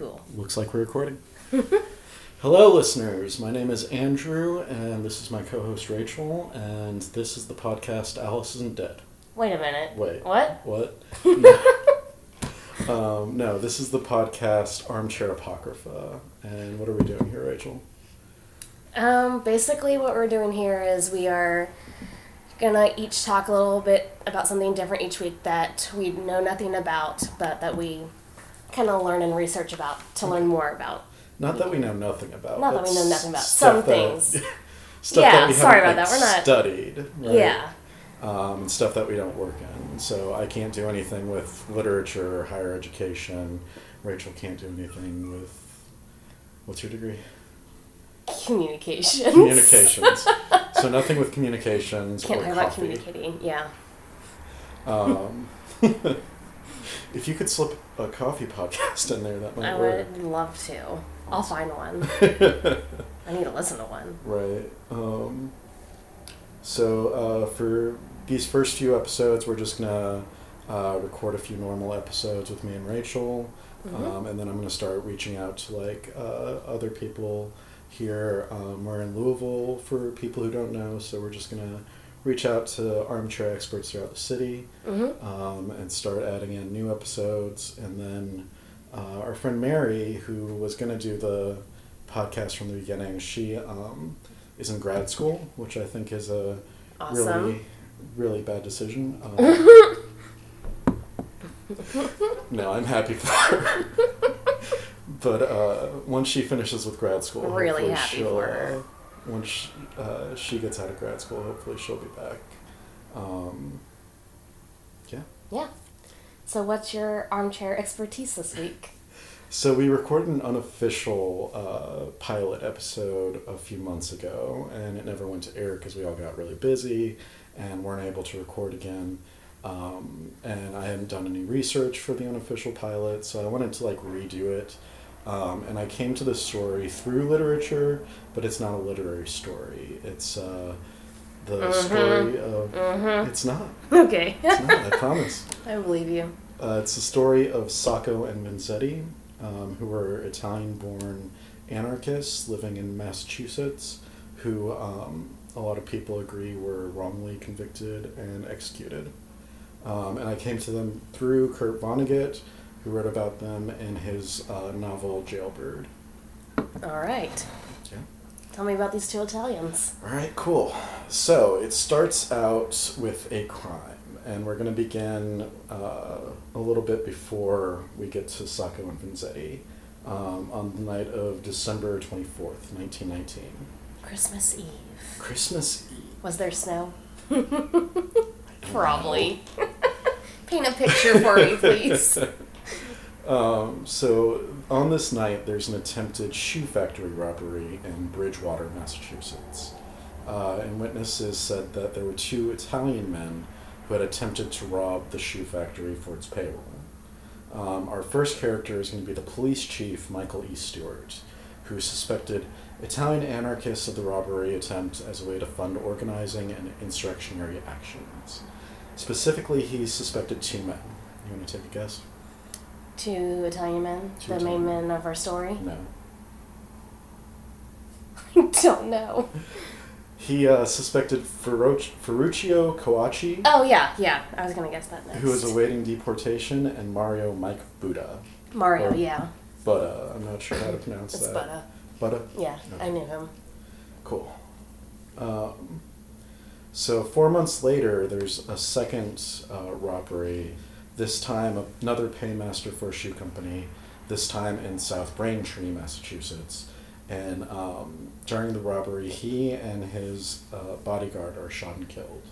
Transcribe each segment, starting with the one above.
Cool. Looks like we're recording. Hello, listeners. My name is Andrew, and this is my co host Rachel, and this is the podcast Alice Isn't Dead. Wait a minute. Wait. What? What? No. um, no, this is the podcast Armchair Apocrypha. And what are we doing here, Rachel? Um, basically, what we're doing here is we are gonna each talk a little bit about something different each week that we know nothing about, but that we kind of learn and research about to learn more about. Not that we know nothing about. Not that we know nothing about. Some that- things. stuff Yeah, that we sorry about like, that, we're not- studied. Right? Yeah. um, and stuff that we don't work in. So I can't do anything with literature or higher education. Rachel can't do anything with. What's your degree? Communications. Communications. so nothing with communications Can't or talk about communicating. Yeah. Um, if you could slip a coffee podcast in there, that might I work. would love to. I'll find one. I need to listen to one. Right. Um, so uh, for these first few episodes, we're just gonna uh, record a few normal episodes with me and Rachel, Mhm. um, and then I'm gonna start reaching out to like uh, other people here. Um, we're in Louisville for people who don't know, so we're just gonna reach out to armchair experts throughout the city Mm-hmm. um, and start adding in new episodes. And then uh, our friend Mary, who was going to do the podcast from the beginning, she um, is in grad school, which I think is a Awesome. really, really bad decision. Um, no, I'm happy for her. but uh, once she finishes with grad school, Really happy for her. Once she, uh, she gets out of grad school, hopefully she'll be back. Um, yeah. Yeah. So, what's your armchair expertise this week? So we recorded an unofficial uh, pilot episode a few months ago, and it never went to air because we all got really busy and weren't able to record again. Um, and I hadn't done any research for the unofficial pilot, so I wanted to like redo it. Um, and I came to this story through literature, but it's not a literary story. It's uh, the Mhm. story of. Mhm. It's not. Okay. It's not. I promise. I believe you. Uh, it's the story of Sacco and Vanzetti, um, who were Italian-born anarchists living in Massachusetts, who um, a lot of people agree were wrongly convicted and executed. Um, and I came to them through Kurt Vonnegut, who wrote about them in his uh, novel Jailbird. All right. Yeah. Tell me about these two Italians. All right, cool. So it starts out with a crime, and we're going to begin uh, a little bit before we get to Sacco and Vanzetti um, on the night of December 24th, 1919. Christmas Eve. Christmas Eve. Was there snow? Probably. Paint a picture for me, please. Um, so on this night, there's an attempted shoe factory robbery in Bridgewater, Massachusetts. Uh, and witnesses said that there were two Italian men who had attempted to rob the shoe factory for its payroll. Um, our first character is going to be the police chief, Michael E. Stewart, who suspected Italian anarchists of the robbery attempt as a way to fund organizing and insurrectionary actions. Specifically, he suspected two men. You want to take a guess? Two Italian men, the main men of our story. No. I don't know. He uh, suspected Ferruc- Ferruccio Coacci, Oh yeah, yeah. I was gonna guess that next. who was awaiting deportation, and Mario Mike Buda. Mario, or- yeah. Buda, I'm not sure how to pronounce It's that. Buda. Buda? Yeah, I knew him. Cool. Um, so four months later, there's a second uh, robbery. This time, another paymaster for a shoe company. This time in South Braintree, Massachusetts. And um, during the robbery, he and his uh, bodyguard are shot and killed.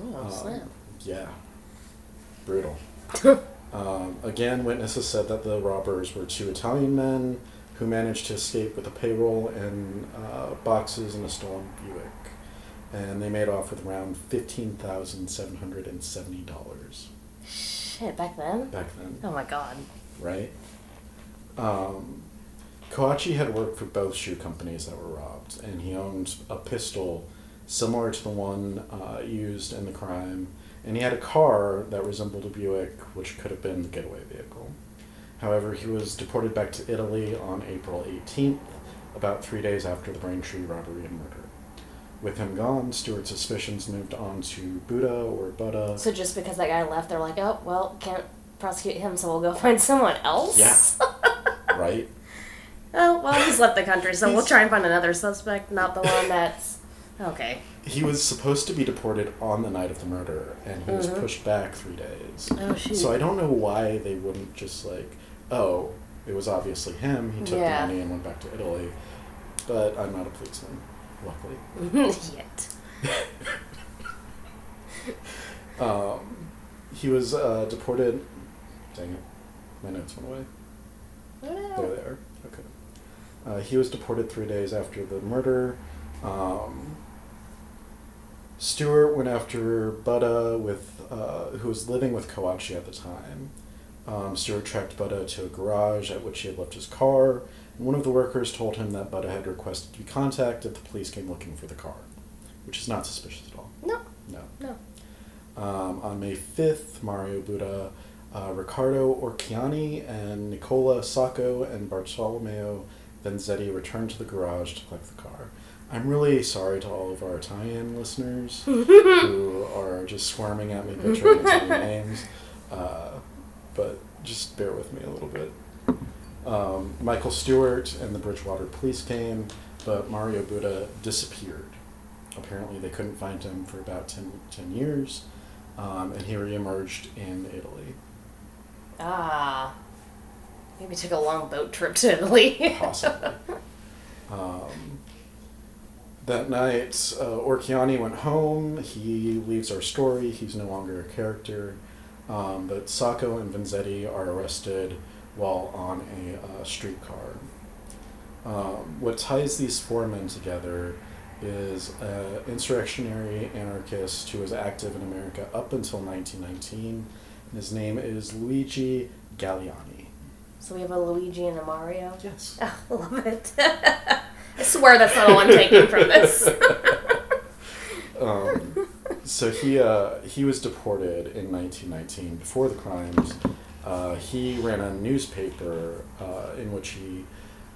Oh Um, snap. Yeah. Brutal. um, again, witnesses said that the robbers were two Italian men who managed to escape with a payroll and uh, boxes in a stolen Buick. And they made off with around $15,770 Shit, back then. back then, Oh my god. right? Um, Coacci had worked for both shoe companies that were robbed, and he owned a pistol similar to the one uh, used in the crime, and he had a car that resembled a Buick, which could have been the getaway vehicle. However, he was deported back to Italy on April 18th, about three days after the Braintree robbery and murder. With him gone, Stewart's suspicions moved on to Buda or Buda. So just because that guy left, they're like, oh, well, can't prosecute him, so we'll go find someone else? Yeah. right? Oh, well, he's left the country, so we'll try and find another suspect, not the one that's. Okay. He was supposed to be deported on the night of the murder, and he was Mhm. pushed back three days. Oh, shoot. So I don't know why they wouldn't just like, oh, it was obviously him. He took Yeah. the money and went back to Italy. But I'm not a policeman, luckily. Yet. Um, he was uh, deported. Dang it, my notes went away. Oh, There they are. Okay. Uh, he was deported three days after the murder. Um, Stewart went after Buda, with uh, who was living with Coacci at the time. Um, Stewart tracked Buda to a garage at which he had left his car, one of the workers told him that Buda had requested to be contacted if the police came looking for the car, which is not suspicious at all. No. No. No. Um, on May 5th, Mario Buda, uh, Riccardo Orciani, and Nicola Sacco and Bartolomeo Vanzetti returned to the garage to collect the car. I'm really sorry to all of our Italian listeners who are just squirming at me butchering Italian names, uh, but just bear with me a little bit. Um, Michael Stewart and the Bridgewater police came, but Mario Buda disappeared. Apparently, they couldn't find him for about 10, 10 years, um, and he reemerged in Italy. Ah. Maybe took a long boat trip to Italy. Possibly. um, that night, uh, Orciani went home. He leaves our story. He's no longer a character. Um, but Sacco and Vanzetti are arrested while on a uh, streetcar. Um, what ties these four men together is an insurrectionary anarchist who was active in America up until 1919. His name is Luigi Galleani. So we have a Luigi and a Mario. Yes. Oh, I love it. I swear that's not all I'm taking from this. Um, so he uh, he was deported in 1919 before the crimes. Uh, he ran a newspaper uh, in which he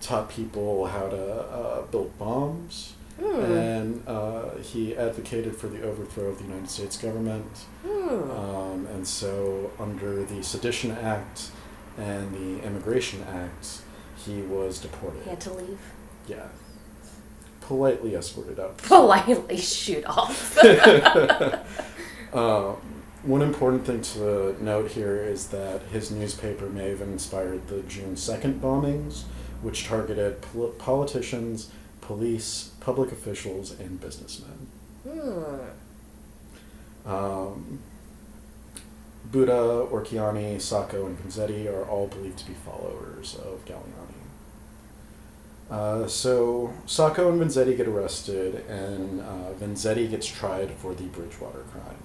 taught people how to uh, build bombs, Hmm. and uh, he advocated for the overthrow of the United States government. Hmm. Um, and so, under the Sedition Act and the Immigration Act, he was deported. He had to leave. Yeah, politely escorted out. Politely shoot off. Um, one important thing to note here is that his newspaper may have inspired the June 2nd bombings, which targeted pol- politicians, police, public officials, and businessmen. hmm. Um, Buda, Orciani, Sacco, and Vanzetti are all believed to be followers of Galleani. Uh, so Sacco and Vanzetti get arrested, and uh, Vanzetti gets tried for the Bridgewater crime.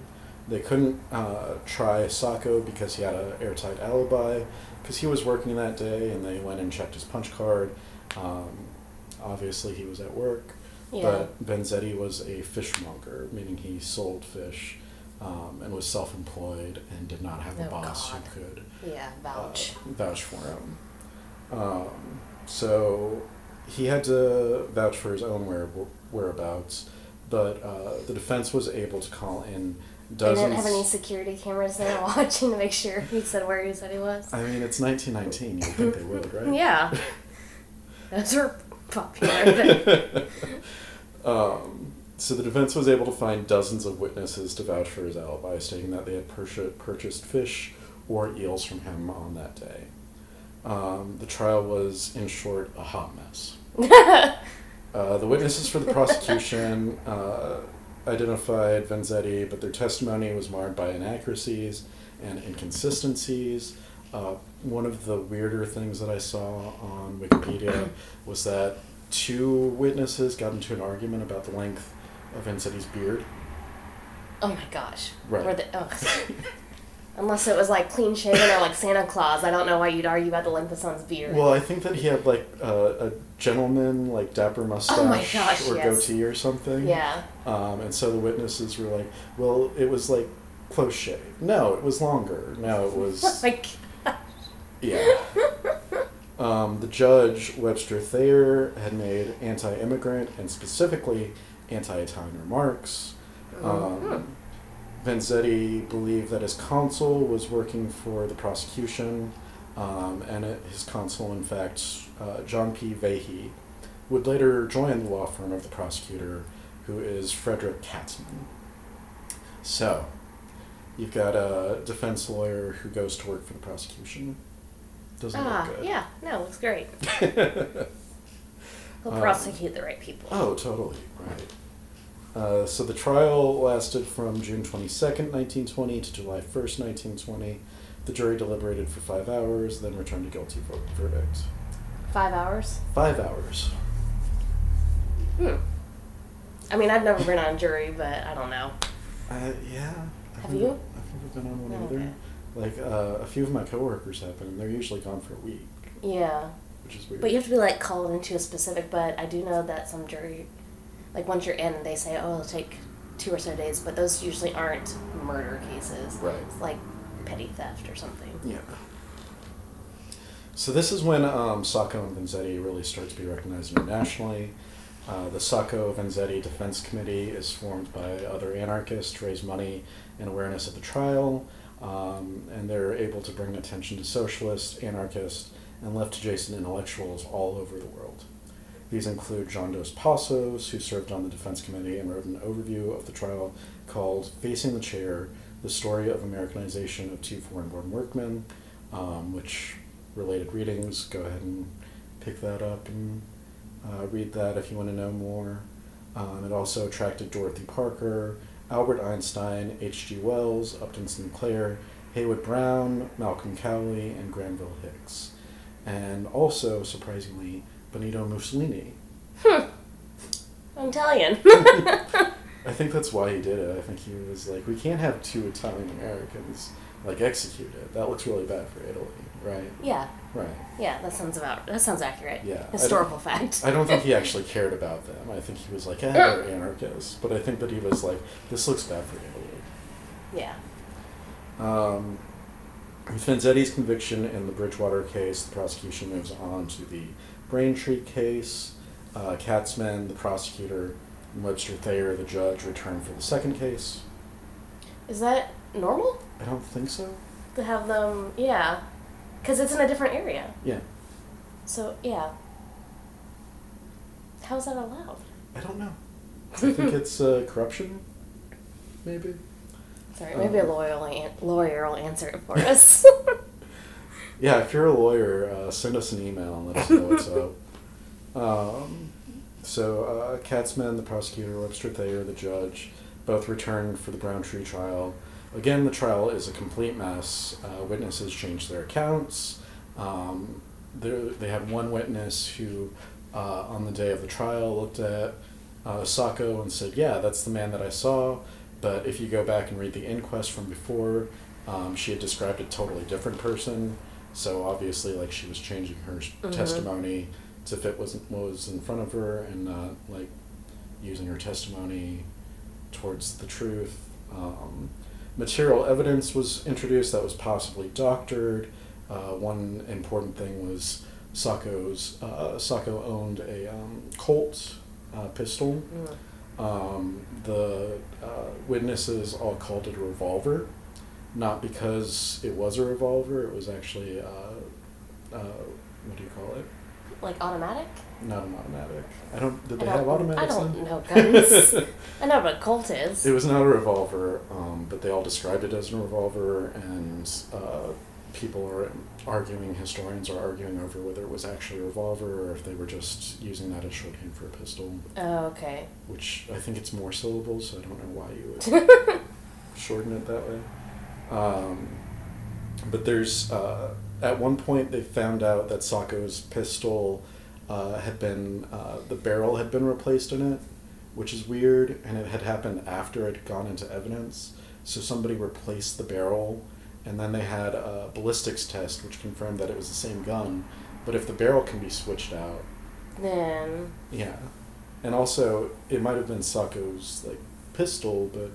They couldn't uh, try Sacco because he had an airtight alibi, because he was working that day, and they went and checked his punch card. Um, obviously, he was at work. Yeah. But Vanzetti was a fishmonger, meaning he sold fish um, and was self employed and did not have a Oh, boss God. who could yeah, uh, vouch. vouch for him. Um, so he had to vouch for his own where, whereabouts, but uh, the defense was able to call in they didn't have any security cameras there watching to make sure he said where he said he was. I mean, it's 1919. You'd think they would, right? Yeah. Those are popular. Um, so the defense was able to find dozens of witnesses to vouch for his alibi, stating that they had purch- purchased fish or eels from him on that day. Um, the trial was, in short, a hot mess. Uh, the witnesses for the prosecution uh, identified Vanzetti, but their testimony was marred by inaccuracies and inconsistencies. Uh, one of the weirder things that I saw on Wikipedia was that two witnesses got into an argument about the length of Vanzetti's beard. oh my gosh. Right. Were the, ugh. Unless it was like clean shaven or like Santa Claus. I don't know why you'd argue about the length of someone's beard. Well, I think that he had like uh, a gentleman, like dapper mustache Oh gosh, or yes. goatee or something. yeah. Um, and so the witnesses were like, "Well, it was like close shave. No, it was longer. No, it was like, yeah." Um, the judge, Webster Thayer, had made anti immigrant and specifically anti Italian remarks. Um, Vanzetti believed that his counsel was working for the prosecution, um, and his counsel, in fact, uh, John P. Vahey, would later join the law firm of the prosecutor, who is Frederick Katzmann. So, you've got a defense lawyer who goes to work for the prosecution. Doesn't Ah, look good. yeah, no, looks great. He'll Um, prosecute the right people. Oh, totally, right. Uh, so the trial lasted from June 22nd, 1920 to July 1st, 1920. The jury deliberated for five hours, then returned a guilty vo- verdict. Five hours? Five hours. Hmm. I mean, I've never been on a jury, but I don't know. Uh, yeah. I've Have never- you? I've never been on one Oh, either. okay. Like, uh, a few of my coworkers have been, and they're usually gone for a week, Yeah. which is weird. But you have to be like called into a specific. But I do know that some jury, like once you're in, they say, "Oh, it'll take two or so days," but those usually aren't murder cases. Right. It's like petty theft or something. Yeah. So this is when um, Sacco and Vanzetti really start to be recognized internationally. Uh, the Sacco Vanzetti Defense Committee is formed by other anarchists to raise money and awareness of the trial, um, and they're able to bring attention to socialists, anarchists, and left-adjacent intellectuals all over the world. These include John Dos Passos, who served on the Defense Committee and wrote an overview of the trial called Facing the Chair The Story of Americanization of Two Foreign Born Workmen, um, which related readings, go ahead and pick that up and uh, read that if you want to know more. Um, it also attracted Dorothy Parker, Albert Einstein, H.G. Wells, Upton Sinclair, Heywood Broun, Malcolm Cowley, and Granville Hicks. And also, surprisingly, Benito Mussolini. I'm Italian. I think that's why he did it. I think he was like, we can't have two Italian Americans like executed. That looks really bad for Italy, right? yeah, Right. yeah, that sounds about that sounds accurate. Yeah, I Historical fact. I don't think he actually cared about them. I think he was like, eh, they're anarchists. But I think that he was like, this looks bad for Italy. yeah. Um, with Vanzetti's conviction in the Bridgewater case, the prosecution moves on to the Braintree case. Uh, Katzmann, the prosecutor, and Webster Thayer, the judge, return for the second case. Is that normal I don't think so. to have them? Yeah, because it's in a different area. Yeah, So yeah. How's that allowed? I don't know. I think it's uh, corruption, maybe. Sorry, maybe a Um, lawyer will, an- lawyer will answer it for us. Yeah, if you're a lawyer, uh, send us an email and let us know what's up. Um, so, uh, Katzmann, the prosecutor, Webster Thayer, the judge, both returned for the Braintree trial. Again, the trial is a complete mess. Uh, witnesses changed their accounts. Um, there- they had one witness who, uh, on the day of the trial, looked at uh, Sacco and said, Yeah, that's the man that I saw. But if you go back and read the inquest from before, um, she had described a totally different person. So obviously, like she was changing her s Mhm. testimony to fit what was, what was in front of her, and not like using her testimony towards the truth. Um, material evidence was introduced that was possibly doctored. Uh, one important thing was Sacco's uh, Sacco owned a um, Colt uh, pistol. Mm. Um, the uh, witnesses all called it a revolver, not because it was a revolver. It was actually, uh, uh, what do you call it? Like automatic? Not an automatic. I don't. Did I they have don't- automatics? I don't then? know guns. I know what a Colt is. It was not a revolver, um, but they all described it as a revolver, and uh, people are arguing, historians are arguing over whether it was actually a revolver or if they were just using that as shorthand for a pistol, Oh, okay. which I think it's more syllables, so I don't know why you would shorten it that way. Um, but there's, uh, at one point, they found out that Sacco's pistol uh, had been, uh, the barrel had been replaced in it, which is weird, and it had happened after it had gone into evidence. So somebody replaced the barrel, and then they had a ballistics test, which confirmed that it was the same gun. But if the barrel can be switched out, Then yeah, and also it might have been Sacco's like pistol, but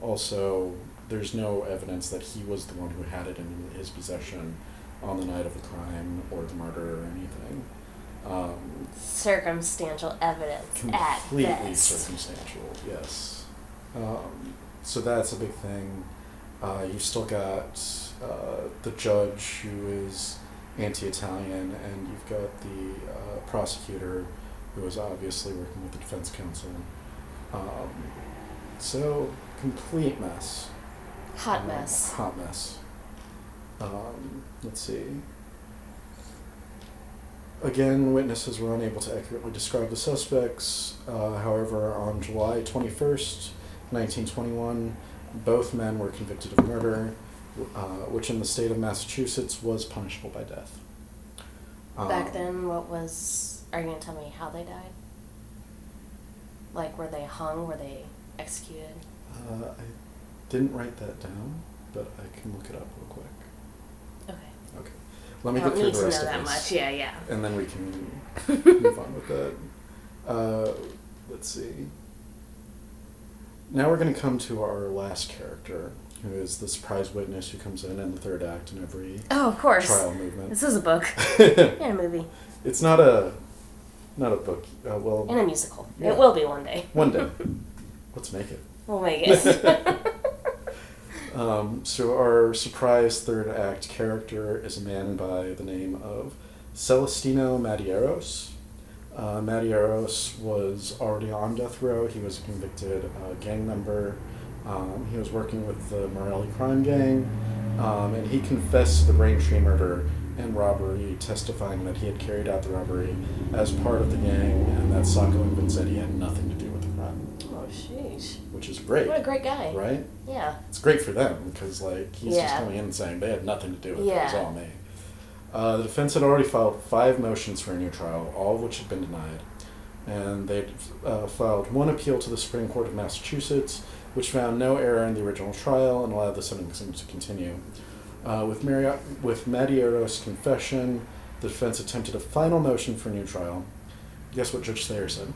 also there's no evidence that he was the one who had it in his possession on the night of the crime or the murder or anything. Um, Circumstantial evidence at completely circumstantial, yes. Um, so that's a big thing. Uh, you've still got uh, the judge who is anti-Italian, and you've got the uh, prosecutor who is obviously working with the defense counsel. Um, so complete mess. Hot mess. Hot mess. Um, let's see. Again, witnesses were unable to accurately describe the suspects. Uh, however, on July 21st, 1921, both men were convicted of murder, uh, which in the state of Massachusetts was punishable by death. Back Um, then, what was. Are you going to tell me how they died? Like, were they hung? Were they executed? Uh, I didn't write that down, but I can look it up real quick. Okay. Okay. Let me I get don't through need the to know rest of that this. much. Yeah, yeah. and then we can move on with that. Uh, let's see. Now we're going to come to our last character, who is the surprise witness who comes in in the third act in every Oh, of course. trial movement. This is a book and a movie it's not a, not a book. Uh, well, and a musical. Yeah. It will be one day. one day. Let's make it. We'll make it. Um, so our surprise third act character is a man by the name of Celestino Madeiros. Uh, Madeiros was already on death row. He was a convicted uh, gang member. Um, he was working with the Morelli crime gang, um, and he confessed to the Braintree murder and robbery, testifying that he had carried out the robbery as part of the gang, and that Sacco and Vanzetti had nothing to do with the crime, oh, sheesh. which is great, What a great guy. right? Yeah. it's great for them because like he's just coming in and saying they had nothing to do with it. It was all me. Uh, the defense had already filed five motions for a new trial, all of which had been denied, and they'd uh, filed one appeal to the Supreme Court of Massachusetts, which found no error in the original trial and allowed the sentencing to continue. Uh, with Mari- with Madeiros' confession, the defense attempted a final motion for a new trial. Guess what Judge Thayer said?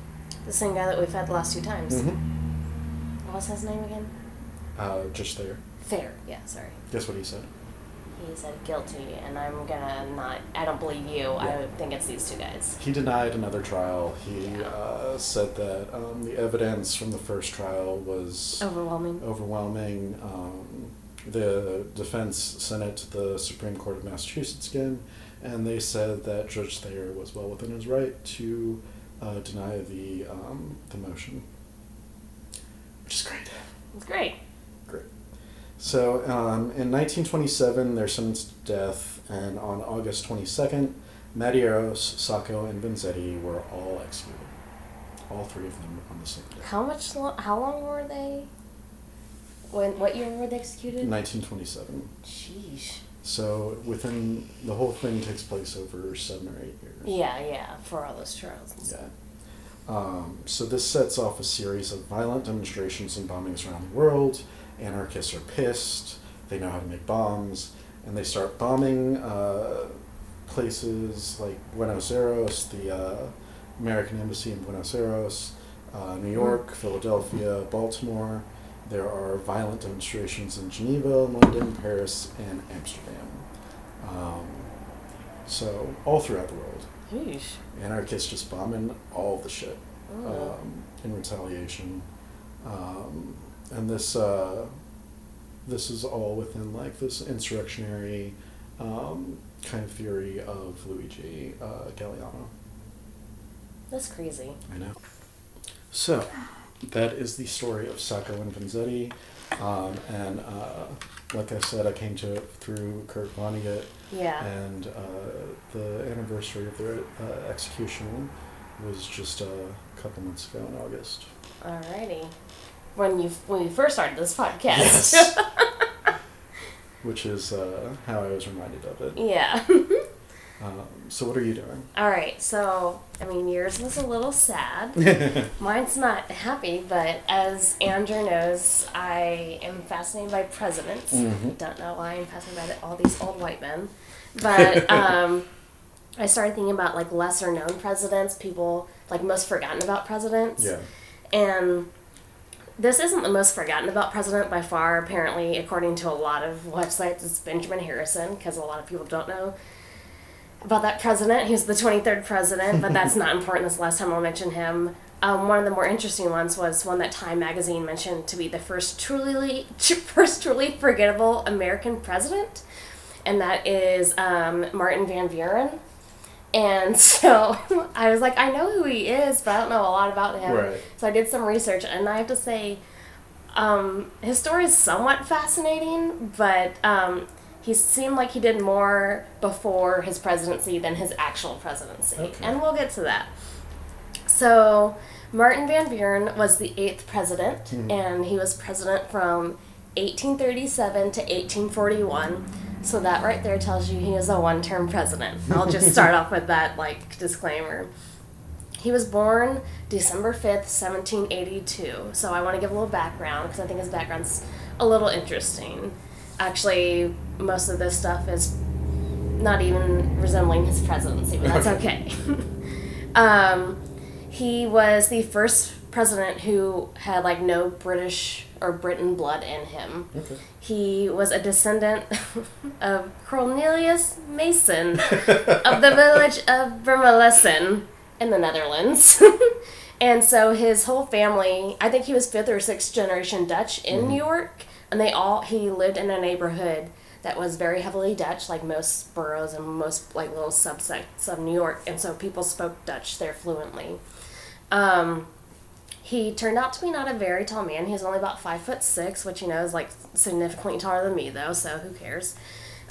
The same guy that we've had the last two times. Mm-hmm. What was his name again? Uh, Judge Thayer. Fair. Yeah, sorry. Guess what he said? He said guilty, and I'm gonna not. I don't believe you. I think it's these two guys. He denied another trial. He Yeah. uh, said that um, the evidence from the first trial was Overwhelming. overwhelming. Um, the defense sent it to the Supreme Court of Massachusetts again, and they said that Judge Thayer was well within his right to uh, deny the um, the motion, which is great. It's great. Great. So um, in 1927, they're sentenced to death, and on August 22nd, Madeiros, Sacco, and Vanzetti were all executed. All three of them on the same day. How much? Lo- how long were they? When? What year were they executed? 1927. Sheesh. So within the whole thing takes place over seven or eight years. Yeah, yeah. For all those trials and Yeah. stuff. Um, so this sets off a series of violent demonstrations and bombings around the world. Anarchists are pissed. They know how to make bombs, and they start bombing uh, places like Buenos Aires, the uh, American Embassy in Buenos Aires, uh, New York, Philadelphia, Baltimore. There are violent demonstrations in Geneva, London, Paris, and Amsterdam. Um, so all throughout the world Sheesh. anarchists just bombing all the shit Oh. um, in retaliation. Um, and this uh, this is all within like this insurrectionary um, kind of theory of Luigi uh, Galleani. That's crazy. I know. So, that is the story of Sacco and Vanzetti. Um, and uh, like I said, I came to it through Kurt Vonnegut, Yeah. and uh, the anniversary of their uh, execution was just a couple months ago in August. Alrighty. When you when we first started this podcast. Yes. Which is uh, how I was reminded of it. yeah. Um, so, what are you doing? All right. So I mean, yours was a little sad. Mine's not happy, but as Andrew knows, I am fascinated by presidents. Mhm. Don't know why I'm fascinated by all these old white men, but um, I started thinking about like lesser known presidents, people like most forgotten about presidents. Yeah. And this isn't the most forgotten about president by far. Apparently, according to a lot of websites, it's Benjamin Harrison because a lot of people don't know about that president. He's the 23rd president, but that's not important. This last time I'll mention him. Um, one of the more interesting ones was one that Time magazine mentioned to be the first truly, first truly forgettable American president, and that is um, Martin Van Buren. And so I was like, I know who he is, but I don't know a lot about him. Right. So I did some research, and I have to say, um, his story is somewhat fascinating, but um, he seemed like he did more before his presidency than his actual presidency. Okay. And we'll get to that. So, Martin Van Buren was the eighth president, Mhm. and he was president from 1837 to 1841. So, that right there tells you he is a one term president. I'll just start off with that, like, disclaimer. He was born December 5th, 1782. So I want to give a little background because I think his background's a little interesting. Actually, most of this stuff is not even resembling his presidency, but that's okay. um, he was the first president who had like no British or Britain blood in him. Okay. He was a descendant of Cornelius Mason of the village of Vermeulen in the Netherlands. and so his whole family, I think he was fifth or sixth generation Dutch in New York, and they all he lived in a neighborhood that was very heavily Dutch, like most boroughs and most like little subsects of New York, and so people spoke Dutch there fluently. Um, he turned out to be not a very tall man. He was only about five foot six, which you know is like significantly taller than me, though. So who cares?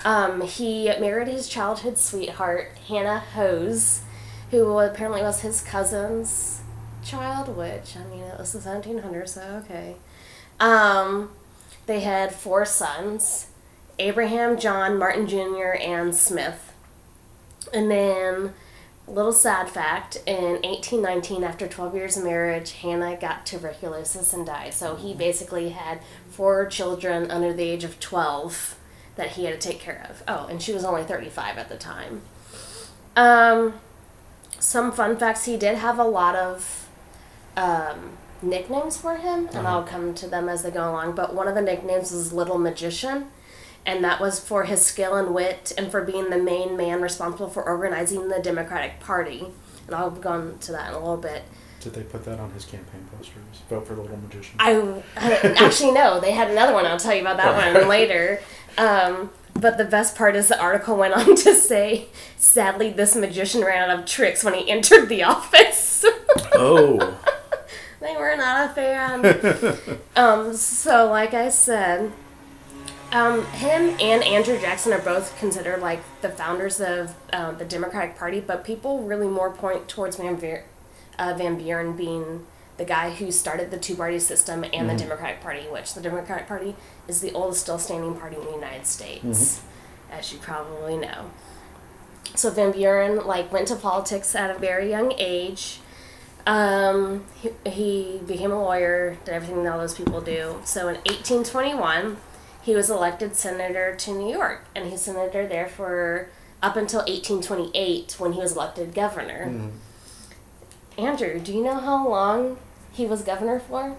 Um, he married his childhood sweetheart Hannah Hoes, who apparently was his cousin's child. Which I mean, it was the 1700s, so okay. Um, they had four sons: Abraham, John, Martin Jr., and Smith. And then a Little sad fact in 1819, after 12 years of marriage, Hannah got tuberculosis and died. So he basically had four children under the age of 12 that he had to take care of. Oh, and she was only 35 at the time. Um, some fun facts he did have a lot of um, nicknames for him, and Uh-huh. I'll come to them as they go along. But one of the nicknames was Little Magician and that was for his skill and wit and for being the main man responsible for organizing the Democratic Party. And I'll go into that in a little bit. Did they put that on his campaign posters? Vote for the Little Magician. I, I actually no, they had another one. I'll tell you about that one later. Um, but the best part is the article went on to say, sadly, this magician ran out of tricks when he entered the office. oh. They were not a fan. um, so, like I said, um, him and Andrew Jackson are both considered like the founders of uh, the Democratic Party, but people really more point towards Van, Veer, uh, Van Buren being the guy who started the two party system and the Democratic Party, which the Democratic Party is the oldest still standing party in the United States, as you probably know. So Van Buren like went to politics at a very young age. Um, he, he became a lawyer, did everything that all those people do. So in 1821, he was elected senator to New York, and he's senator there for up until 1828 when he was elected governor. Mhm. Andrew, do you know how long he was governor for?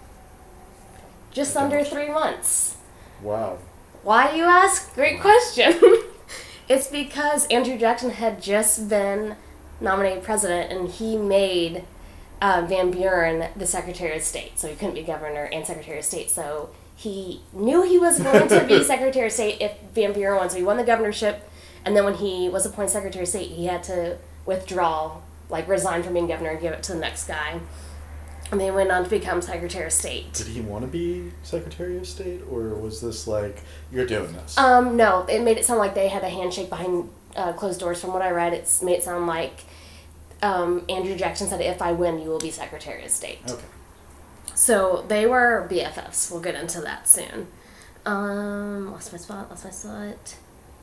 Just under three months. Wow. Why you ask? Great question. it's because Andrew Jackson had just been nominated president and he made uh, Van Buren the Secretary of State. So he couldn't be governor and Secretary of State. So he knew he was going to be Secretary of State if Van Buren won. So he won the governorship. And then when he was appointed Secretary of State, he had to withdraw, like resign from being governor and give it to the next guy. And then he went on to become Secretary of State. Did he want to be Secretary of State, or was this like you're doing this? Um, no, it made it sound like they had a handshake behind uh, closed doors. From what I read, it made it sound like um, Andrew Jackson said, "If I win, you will be Secretary of State." okay. So they were BFFs. We'll get into that soon. Um, lost my spot. Lost my spot.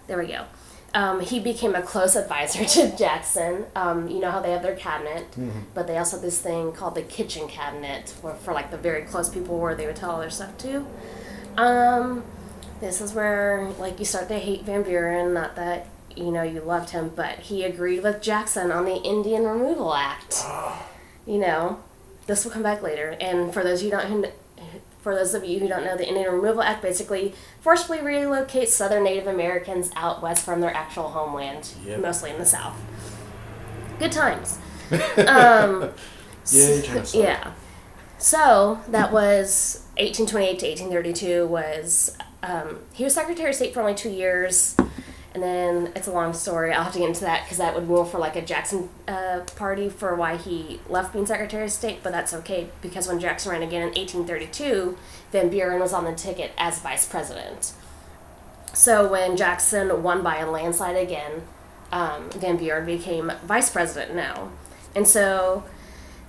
There we go. Um, he became a close advisor to Jackson. Um, you know how they have their cabinet, Mhm. but they also have this thing called the kitchen cabinet, where for like the very close people, where they would tell all their stuff to. Um, this is where like you start to hate Van Buren. Not that you know you loved him, but he agreed with Jackson on the Indian Removal Act. You know, this will come back later. And for those of you don't who, for those of you who don't know, the Indian Removal Act basically forcibly relocates Southern Native Americans out west from their actual homeland, Yep. mostly in the South. Good times. Um, Yay, s- yeah. So that was 1828 to 1832. Was um, he was Secretary of State for only two years, and then it's a long story. I'll have to get into that because that would rule for like a Jackson uh, party for why he left being Secretary of State. But that's okay because when Jackson ran again in 1832, Van Buren was on the ticket as Vice President. So when Jackson won by a landslide again, um, Van Buren became Vice President now, and so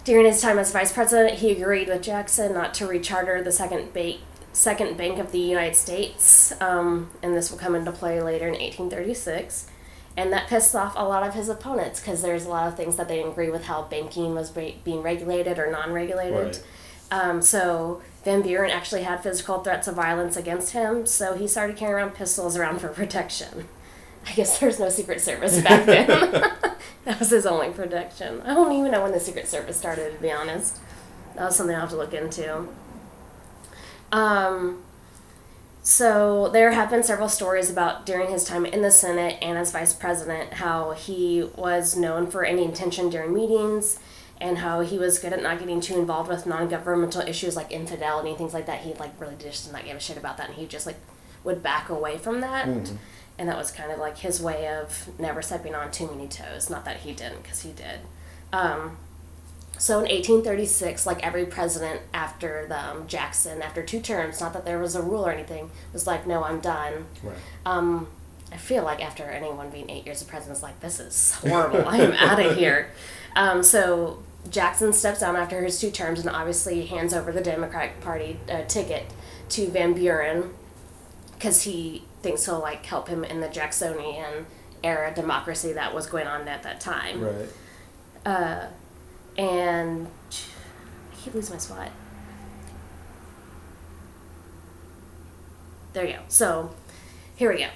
during his time as vice president, he agreed with Jackson not to recharter the second bank, second bank of the United States, um, and this will come into play later in 1836. And that pissed off a lot of his opponents because there's a lot of things that they didn't agree with how banking was be- being regulated or non-regulated. Right. Um, so Van Buren actually had physical threats of violence against him, so he started carrying around pistols around for protection. I guess there's no Secret Service back then. that was his only protection. I don't even know when the Secret Service started, to be honest. That was something I'll have to look into. Um, so there have been several stories about during his time in the Senate and as vice president how he was known for any intention during meetings and how he was good at not getting too involved with non-governmental issues like infidelity and things like that. He like really just did not give a shit about that, and he just like would back away from that. And that was kind of like his way of never stepping on too many toes. Not that he didn't, because he did. Um, so in 1836, like every president after the, um, Jackson, after two terms, not that there was a rule or anything, was like, no, I'm done. Right. Um, I feel like after anyone being eight years of president, is like, this is horrible. I am out of here. Um, so Jackson steps down after his two terms and obviously hands over the Democratic Party uh, ticket to Van Buren because he thinks he'll like help him in the Jacksonian era democracy that was going on at that time. Right. Uh, and I keep losing my spot. There you go. So here we go.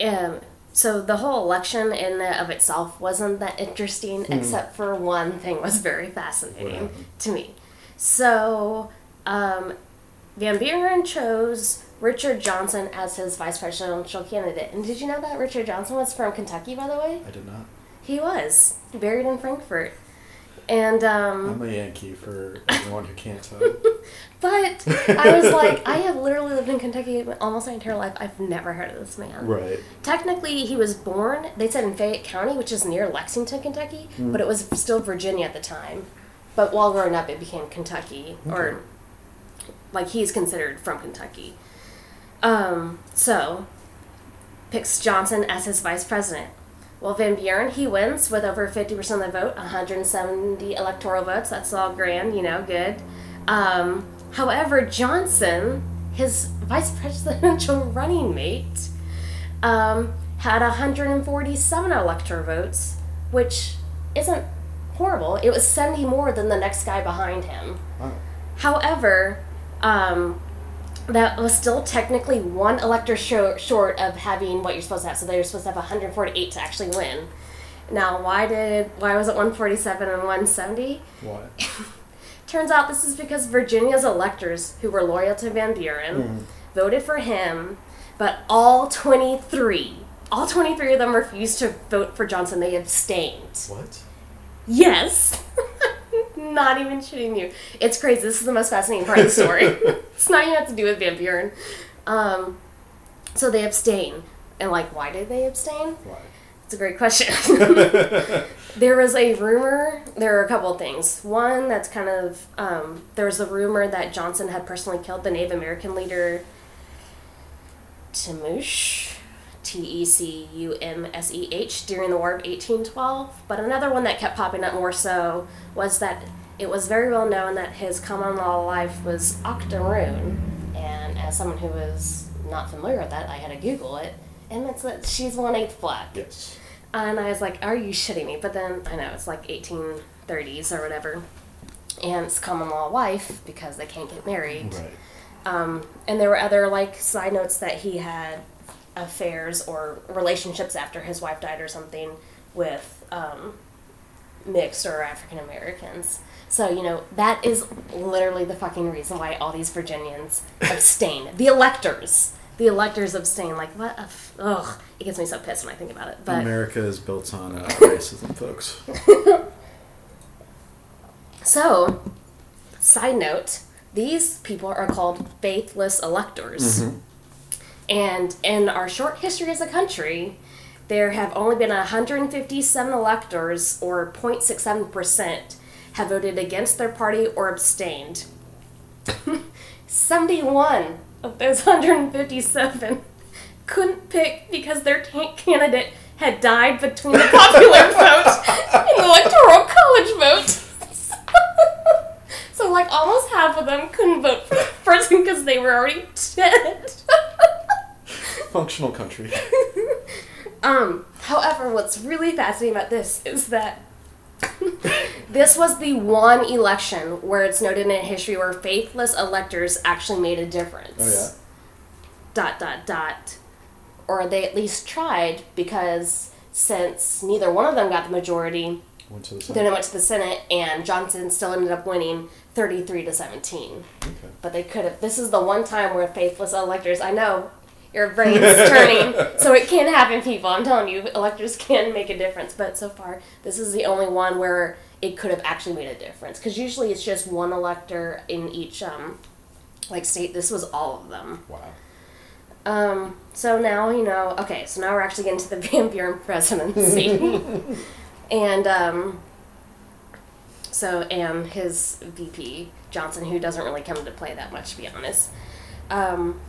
Um, so the whole election in and of itself wasn't that interesting, except for one thing was very fascinating to me. So um, Van Buren chose Richard Johnson as his vice presidential candidate. And did you know that Richard Johnson was from Kentucky, by the way? I did not. He was buried in Frankfort. And um, I'm a Yankee for everyone who can't tell. but I was like, I have literally lived in Kentucky almost my entire life. I've never heard of this man. right. Technically, he was born. They said in Fayette County, which is near Lexington, Kentucky, but it was still Virginia at the time. But while growing up, it became Kentucky, or like he's considered from Kentucky. Um, so picks Johnson as his vice president. Well, Van Buren, he wins with over 50% of the vote, 170 electoral votes. That's all grand, you know, good. Um, however, Johnson, his vice presidential running mate, um, had 147 electoral votes, which isn't horrible. It was 70 more than the next guy behind him. Wow. However, um, that was still technically one elector short, short of having what you're supposed to have. So they were supposed to have 148 to actually win. Now, why did why was it 147 and 170? What? Turns out this is because Virginia's electors, who were loyal to Van Buren, mm-hmm. voted for him, but all 23, all 23 of them refused to vote for Johnson. They abstained. What? Yes. not even shitting you. It's crazy. This is the most fascinating part of the story. it's not even have to do with Van Buren. Um, so they abstain. And, like, why did they abstain? Why? It's a great question. there was a rumor. There are a couple of things. One that's kind of um, there was a rumor that Johnson had personally killed the Native American leader Tecumseh, T E C U M S E H, during the War of 1812. But another one that kept popping up more so was that it was very well known that his common law life was Octoroon. And as someone who was not familiar with that, I had to Google it. And it's that she's one eighth black. Yes. And I was like, are you shitting me? But then I know it's like 1830s or whatever. And it's common law wife because they can't get married. Right. Um, and there were other like side notes that he had affairs or relationships after his wife died or something with um, mixed or African Americans. So, you know, that is literally the fucking reason why all these Virginians abstain. The electors. The electors abstain. Like, what a. F- ugh. It gets me so pissed when I think about it. But. America is built on uh, racism, folks. So, side note, these people are called faithless electors. Mhm. And in our short history as a country, there have only been 157 electors, or 0.67%, have voted against their party or abstained. 71 of those 157 couldn't pick because their candidate had died between the popular vote and the electoral college vote. so, like, almost half of them couldn't vote for the person because they were already dead. Functional country. Um, however, what's really fascinating about this is that this was the one election where it's noted in history where faithless electors actually made a difference. Oh yeah. Dot dot dot. Or they at least tried because since neither one of them got the majority, the then it went to the Senate and Johnson still ended up winning 33 to 17. Okay. But they could have. This is the one time where faithless electors. I know your brain's turning, so it can happen, people. I'm telling you, electors can make a difference. But so far, this is the only one where it could have actually made a difference. Because usually it's just one elector in each um, like state. This was all of them. Wow. Um, so now you know. Okay, so now we're actually getting to the Van Buren presidency, and um, so and his VP Johnson, who doesn't really come into play that much, to be honest. Um,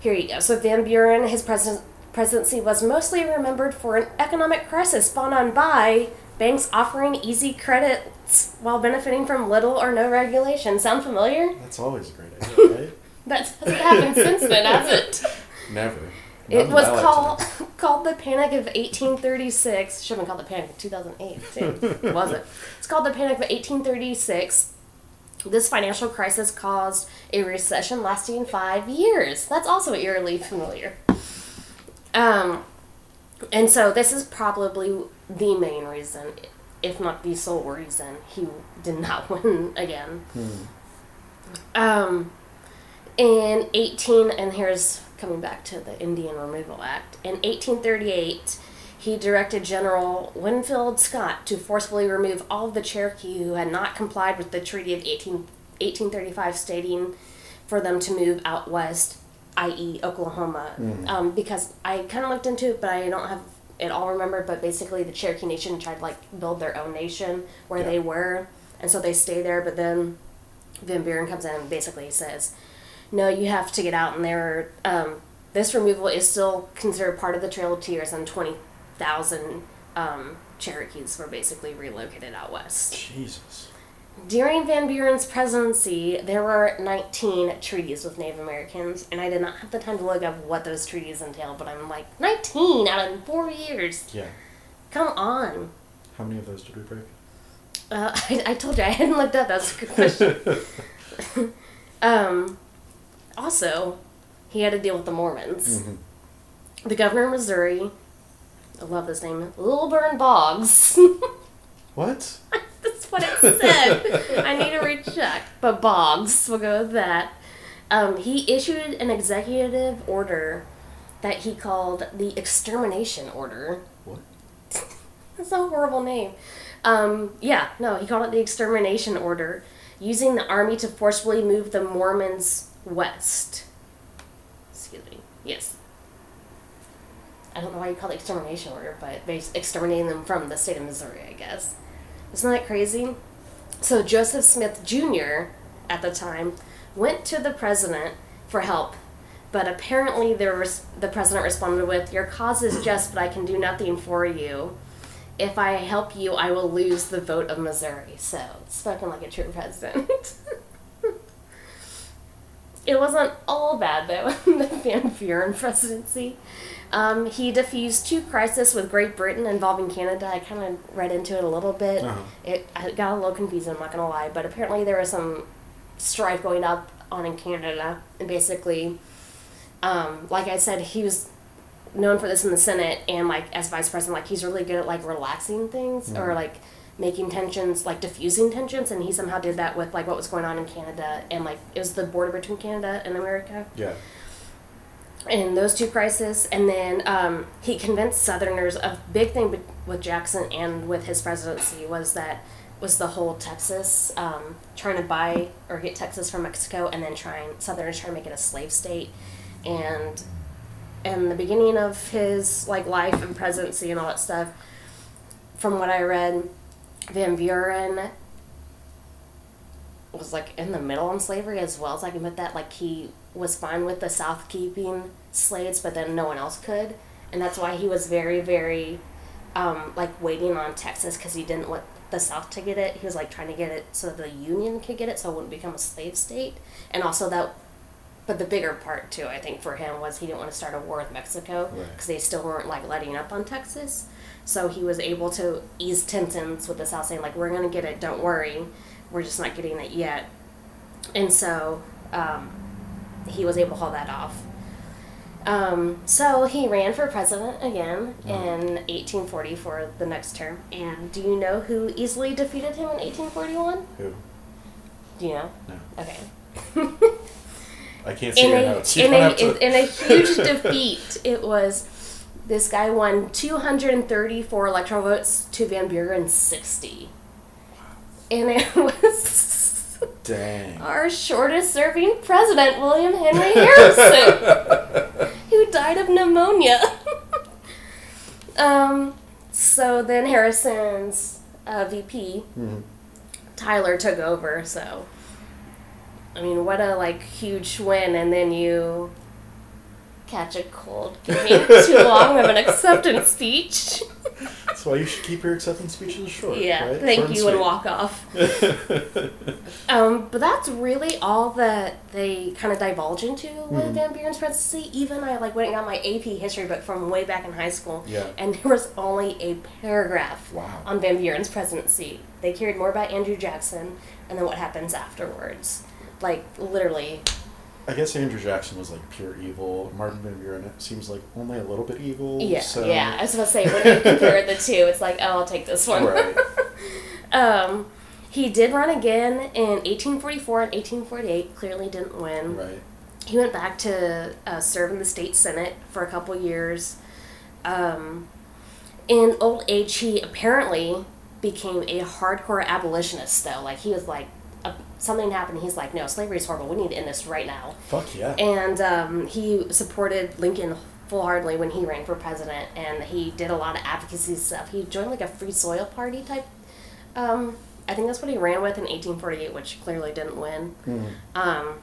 here you go. So Van Buren, his president presidency was mostly remembered for an economic crisis spawned on by banks offering easy credits while benefiting from little or no regulation. Sound familiar? That's always a great idea, right? That hasn't happened since then, has it? Never. It was called called the Panic of 1836. Should have been called the Panic of 2008, too. was it? It's called the Panic of 1836. This financial crisis caused a recession lasting five years. That's also eerily familiar. Um, and so this is probably the main reason, if not the sole reason, he did not win again. Um, in 18 and here's coming back to the indian removal act in 1838 he directed general winfield scott to forcefully remove all of the cherokee who had not complied with the treaty of 18, 1835 stating for them to move out west i.e oklahoma um, because i kind of looked into it but i don't have it all remembered but basically the cherokee nation tried to like build their own nation where Yeah. they were and so they stay there but then Van Buren comes in and basically says, "No, you have to get out." And there, um, this removal is still considered part of the Trail of Tears, and twenty thousand um, Cherokees were basically relocated out west. Jesus. During Van Buren's presidency, there were 19 treaties with Native Americans, and I did not have the time to look up what those treaties entail, but I'm like, 19 out of four years? Yeah. Come on. How many of those did we break? Uh, I, I told you I hadn't looked up. That's a good question. um, also, he had to deal with the Mormons. Mhm. The governor of Missouri, I love this name, Lilburn Boggs. What? That's what it said. I need to recheck. But Boggs, we'll go with that. Um, he issued an executive order that he called the Extermination Order. What? That's a horrible name. Um, yeah, no, he called it the Extermination Order, using the army to forcibly move the Mormons west. Excuse me. Yes. I don't know why you call it Extermination Order, but they exterminating them from the state of Missouri, I guess. Isn't that crazy? So Joseph Smith Jr. at the time went to the president for help, but apparently there was the president responded with, "Your cause is just, but I can do nothing for you. If I help you, I will lose the vote of Missouri." So spoken like a true president. it wasn't all bad though the Van Buren presidency. Um, he diffused two crises with Great Britain involving Canada. I kind of read into it a little bit. Uh-huh. It I got a little confusing. I'm not gonna lie, but apparently there was some strife going up on in Canada, and basically, um, like I said, he was known for this in the Senate and like as vice president, like he's really good at like relaxing things or like making tensions, like diffusing tensions, and he somehow did that with like what was going on in Canada and like it was the border between Canada and America Yeah. In those two crises, and then um, he convinced Southerners. A big thing with Jackson and with his presidency was that was the whole Texas um, trying to buy or get Texas from Mexico, and then trying Southerners trying to make it a slave state, and in the beginning of his like life and presidency and all that stuff, from what I read, Van Buren was like in the middle in slavery as well as I can put that. Like he was fine with the South keeping slaves, but then no one else could, and that's why he was very, very, um, like waiting on Texas because he didn't want the South to get it. He was like trying to get it so the Union could get it, so it wouldn't become a slave state, and also that. But the bigger part too, I think, for him was he didn't want to start a war with Mexico Right. because they still weren't like letting up on Texas. So he was able to ease tensions with the South, saying like, "We're gonna get it. Don't worry. We're just not getting it yet." And so um, he was able to hold that off. Um, so he ran for president again in 1840 for the next term. And do you know who easily defeated him in 1841? Who? Do you know? No. Okay. I can't see in your a, notes. You in, a, to- in a huge defeat. It was this guy won 234 electoral votes to Van Buren's 60. And it was Dang. our shortest serving president, William Henry Harrison, who died of pneumonia. um, so then Harrison's uh, VP, Mhm. Tyler, took over. So, I mean, what a like huge win, and then you catch a cold giving too long of an acceptance speech. That's why you should keep your acceptance speeches short. yeah, right? thank Short you, and sweet. walk off. Um, but that's really all that they kind of divulge into with Mhm. Van Buren's presidency. Even I like went and got my AP history book from way back in high school, Yeah. and there was only a paragraph Wow. on Van Buren's presidency. They cared more about Andrew Jackson and then what happens afterwards. Like literally, I guess Andrew Jackson was like pure evil. Martin Van Buren seems like only a little bit evil. yeah, so- yeah. I was gonna say when you compare the two, it's like, oh, I'll take this one. Right. um, he did run again in 1844 and 1848. Clearly didn't win. Right. he went back to uh, serve in the state senate for a couple years. Um, in old age, he apparently became a hardcore abolitionist. Though, like he was like, uh, something happened. He's like, no, slavery is horrible. We need to end this right now. Fuck yeah. And um, he supported Lincoln full-heartedly when he ran for president, and he did a lot of advocacy stuff. He joined like a free soil party type. Um, I think that's what he ran with in 1848, which clearly didn't win. Mhm. Um,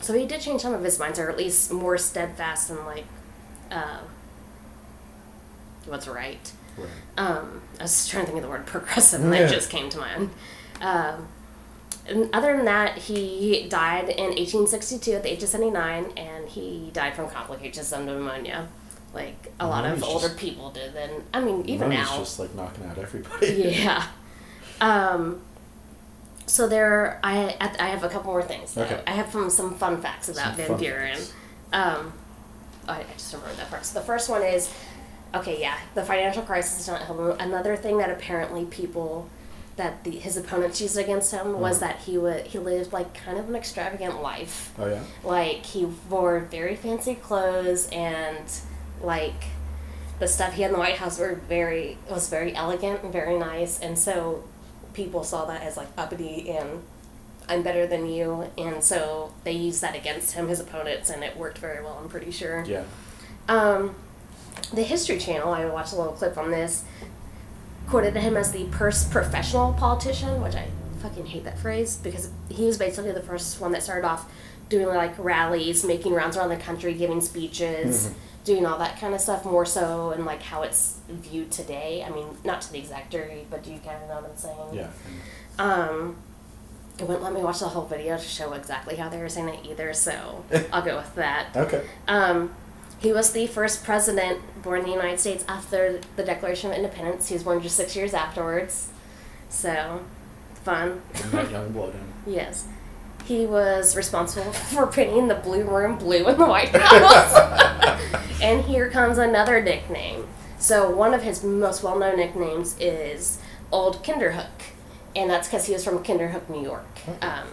so he did change some of his minds, or at least more steadfast and like, uh, what's right. Right. Um, I was trying to think of the word progressive, and Yeah. that just came to mind. Um, and other than that, he died in 1862 at the age of 79, and he died from complications of pneumonia, like a lot of older just- people did. And I mean, even now, just like knocking out everybody. yeah. Um, so there, I I have a couple more things. Okay. I have some some fun facts about Some Van Buren. Um, I, I just remembered that part. So The first one is, okay, yeah, the financial crisis is not helping. Another thing that apparently people that the his opponents used against him was Uh-huh. that he would he lived like kind of an extravagant life. Oh yeah. Like he wore very fancy clothes and like the stuff he had in the White House were very was very elegant and very nice, and so people saw that as like uppity and I'm better than you, and so they used that against him, his opponents, and it worked very well. I'm pretty sure. Yeah. Um, the History Channel, I watched a little clip on this, quoted him as the first professional politician, which I fucking hate that phrase because he was basically the first one that started off doing like rallies, making rounds around the country, giving speeches, Mhm. doing all that kind of stuff more so and like how it's viewed today. I mean, not to the exact degree, but do you kind of know what I'm saying? Yeah. Um, it wouldn't let me watch the whole video to show exactly how they were saying it either, so I'll go with that. Okay. Um, he was the first president born in the United States after the Declaration of Independence. He was born just six years afterwards. So, fun. Young blood yes. He was responsible for painting the blue room blue in the White House. and here comes another nickname. So, one of his most well known nicknames is Old Kinderhook, and that's because he was from Kinderhook, New York. Um,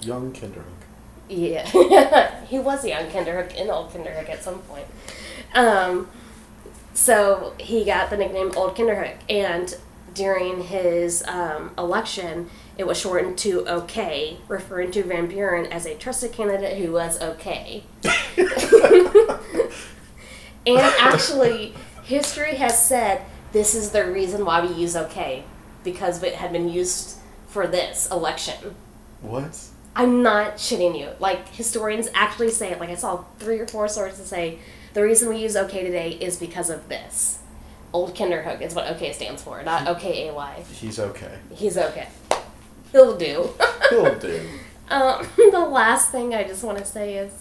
Young Kinderhook. Yeah, he was a young Kinderhook in Old Kinderhook at some point. Um, so he got the nickname Old Kinderhook, and during his um, election, it was shortened to OK, referring to Van Buren as a trusted candidate who was okay. and actually, history has said this is the reason why we use OK, because it had been used for this election. What? I'm not shitting you. Like historians actually say it. Like I saw three or four sources say the reason we use OK today is because of this. Old Kinderhook is what OK stands for, not OKAY. He's okay. He's okay. He'll do. He'll do. um, the last thing I just want to say is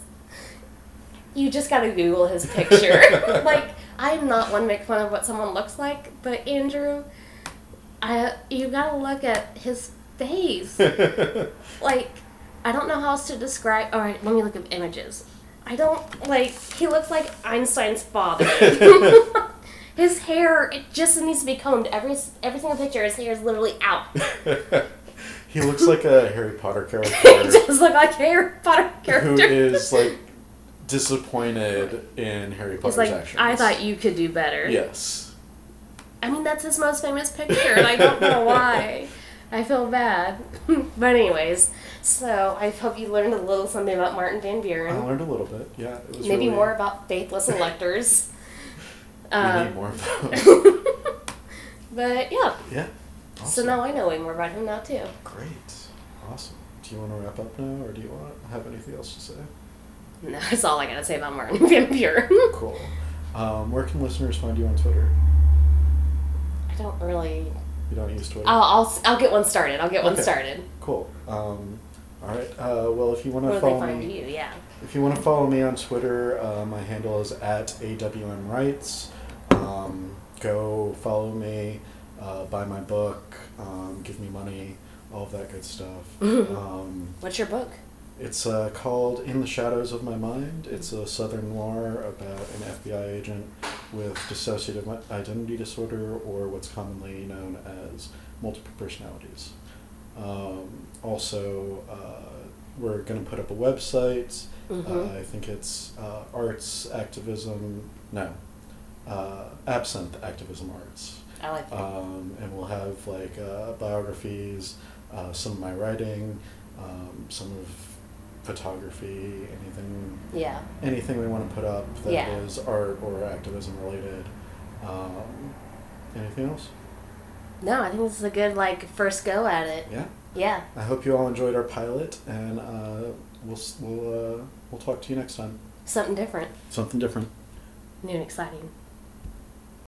you just gotta Google his picture. like, I'm not one to make fun of what someone looks like, but Andrew, I you gotta look at his face. like I don't know how else to describe. All right, let me look at images. I don't like. He looks like Einstein's father. his hair it just needs to be combed. Every every single picture, his hair is literally out. he looks like a Harry Potter he character does look like a Harry Potter character. is like disappointed in Harry Potter's like, actions. I thought you could do better. Yes. I mean, that's his most famous picture, and I don't know why. I feel bad. but anyways, so I hope you learned a little something about Martin Van Buren. I learned a little bit. Yeah, it was Maybe really- more about faithless electors. We Um, need more of those. but yeah, yeah. so now I know way more about him now too. Great. Awesome. Do you want to wrap up now, or do you want to have anything else to say? No, that's all I gotta say about Martin Van Buren. Cool. Um, where can listeners find you on Twitter? I don't really. You don't use Twitter. I'll, I'll I'll get one started. I'll get one Okay. started. Cool. Um, all right. Uh, well, if you want Where to do they follow find me, you? Yeah. if you want to follow me on Twitter, uh, my handle is at awm rights. Um, go follow me, uh, buy my book, um, give me money, all of that good stuff. um, What's your book? it's uh, called In the Shadows of My Mind. It's a Southern noir about an FBI agent with dissociative identity disorder, or what's commonly known as multiple personalities. Um, also, uh, we're going to put up a website. Mhm. Uh, I think it's uh, Arts Activism, no, uh, Absinthe Activism Arts. I like that. Um, and we'll have like uh, biographies, uh, some of my writing, um, some of photography, anything, yeah. anything we want to put up that is Yeah. art or activism related. Um, anything else? No, I think this is a good like first go at it. Yeah. Yeah. I hope you all enjoyed our pilot, and uh, we'll we'll uh, we'll talk to you next time. Something different, Something different. new and exciting.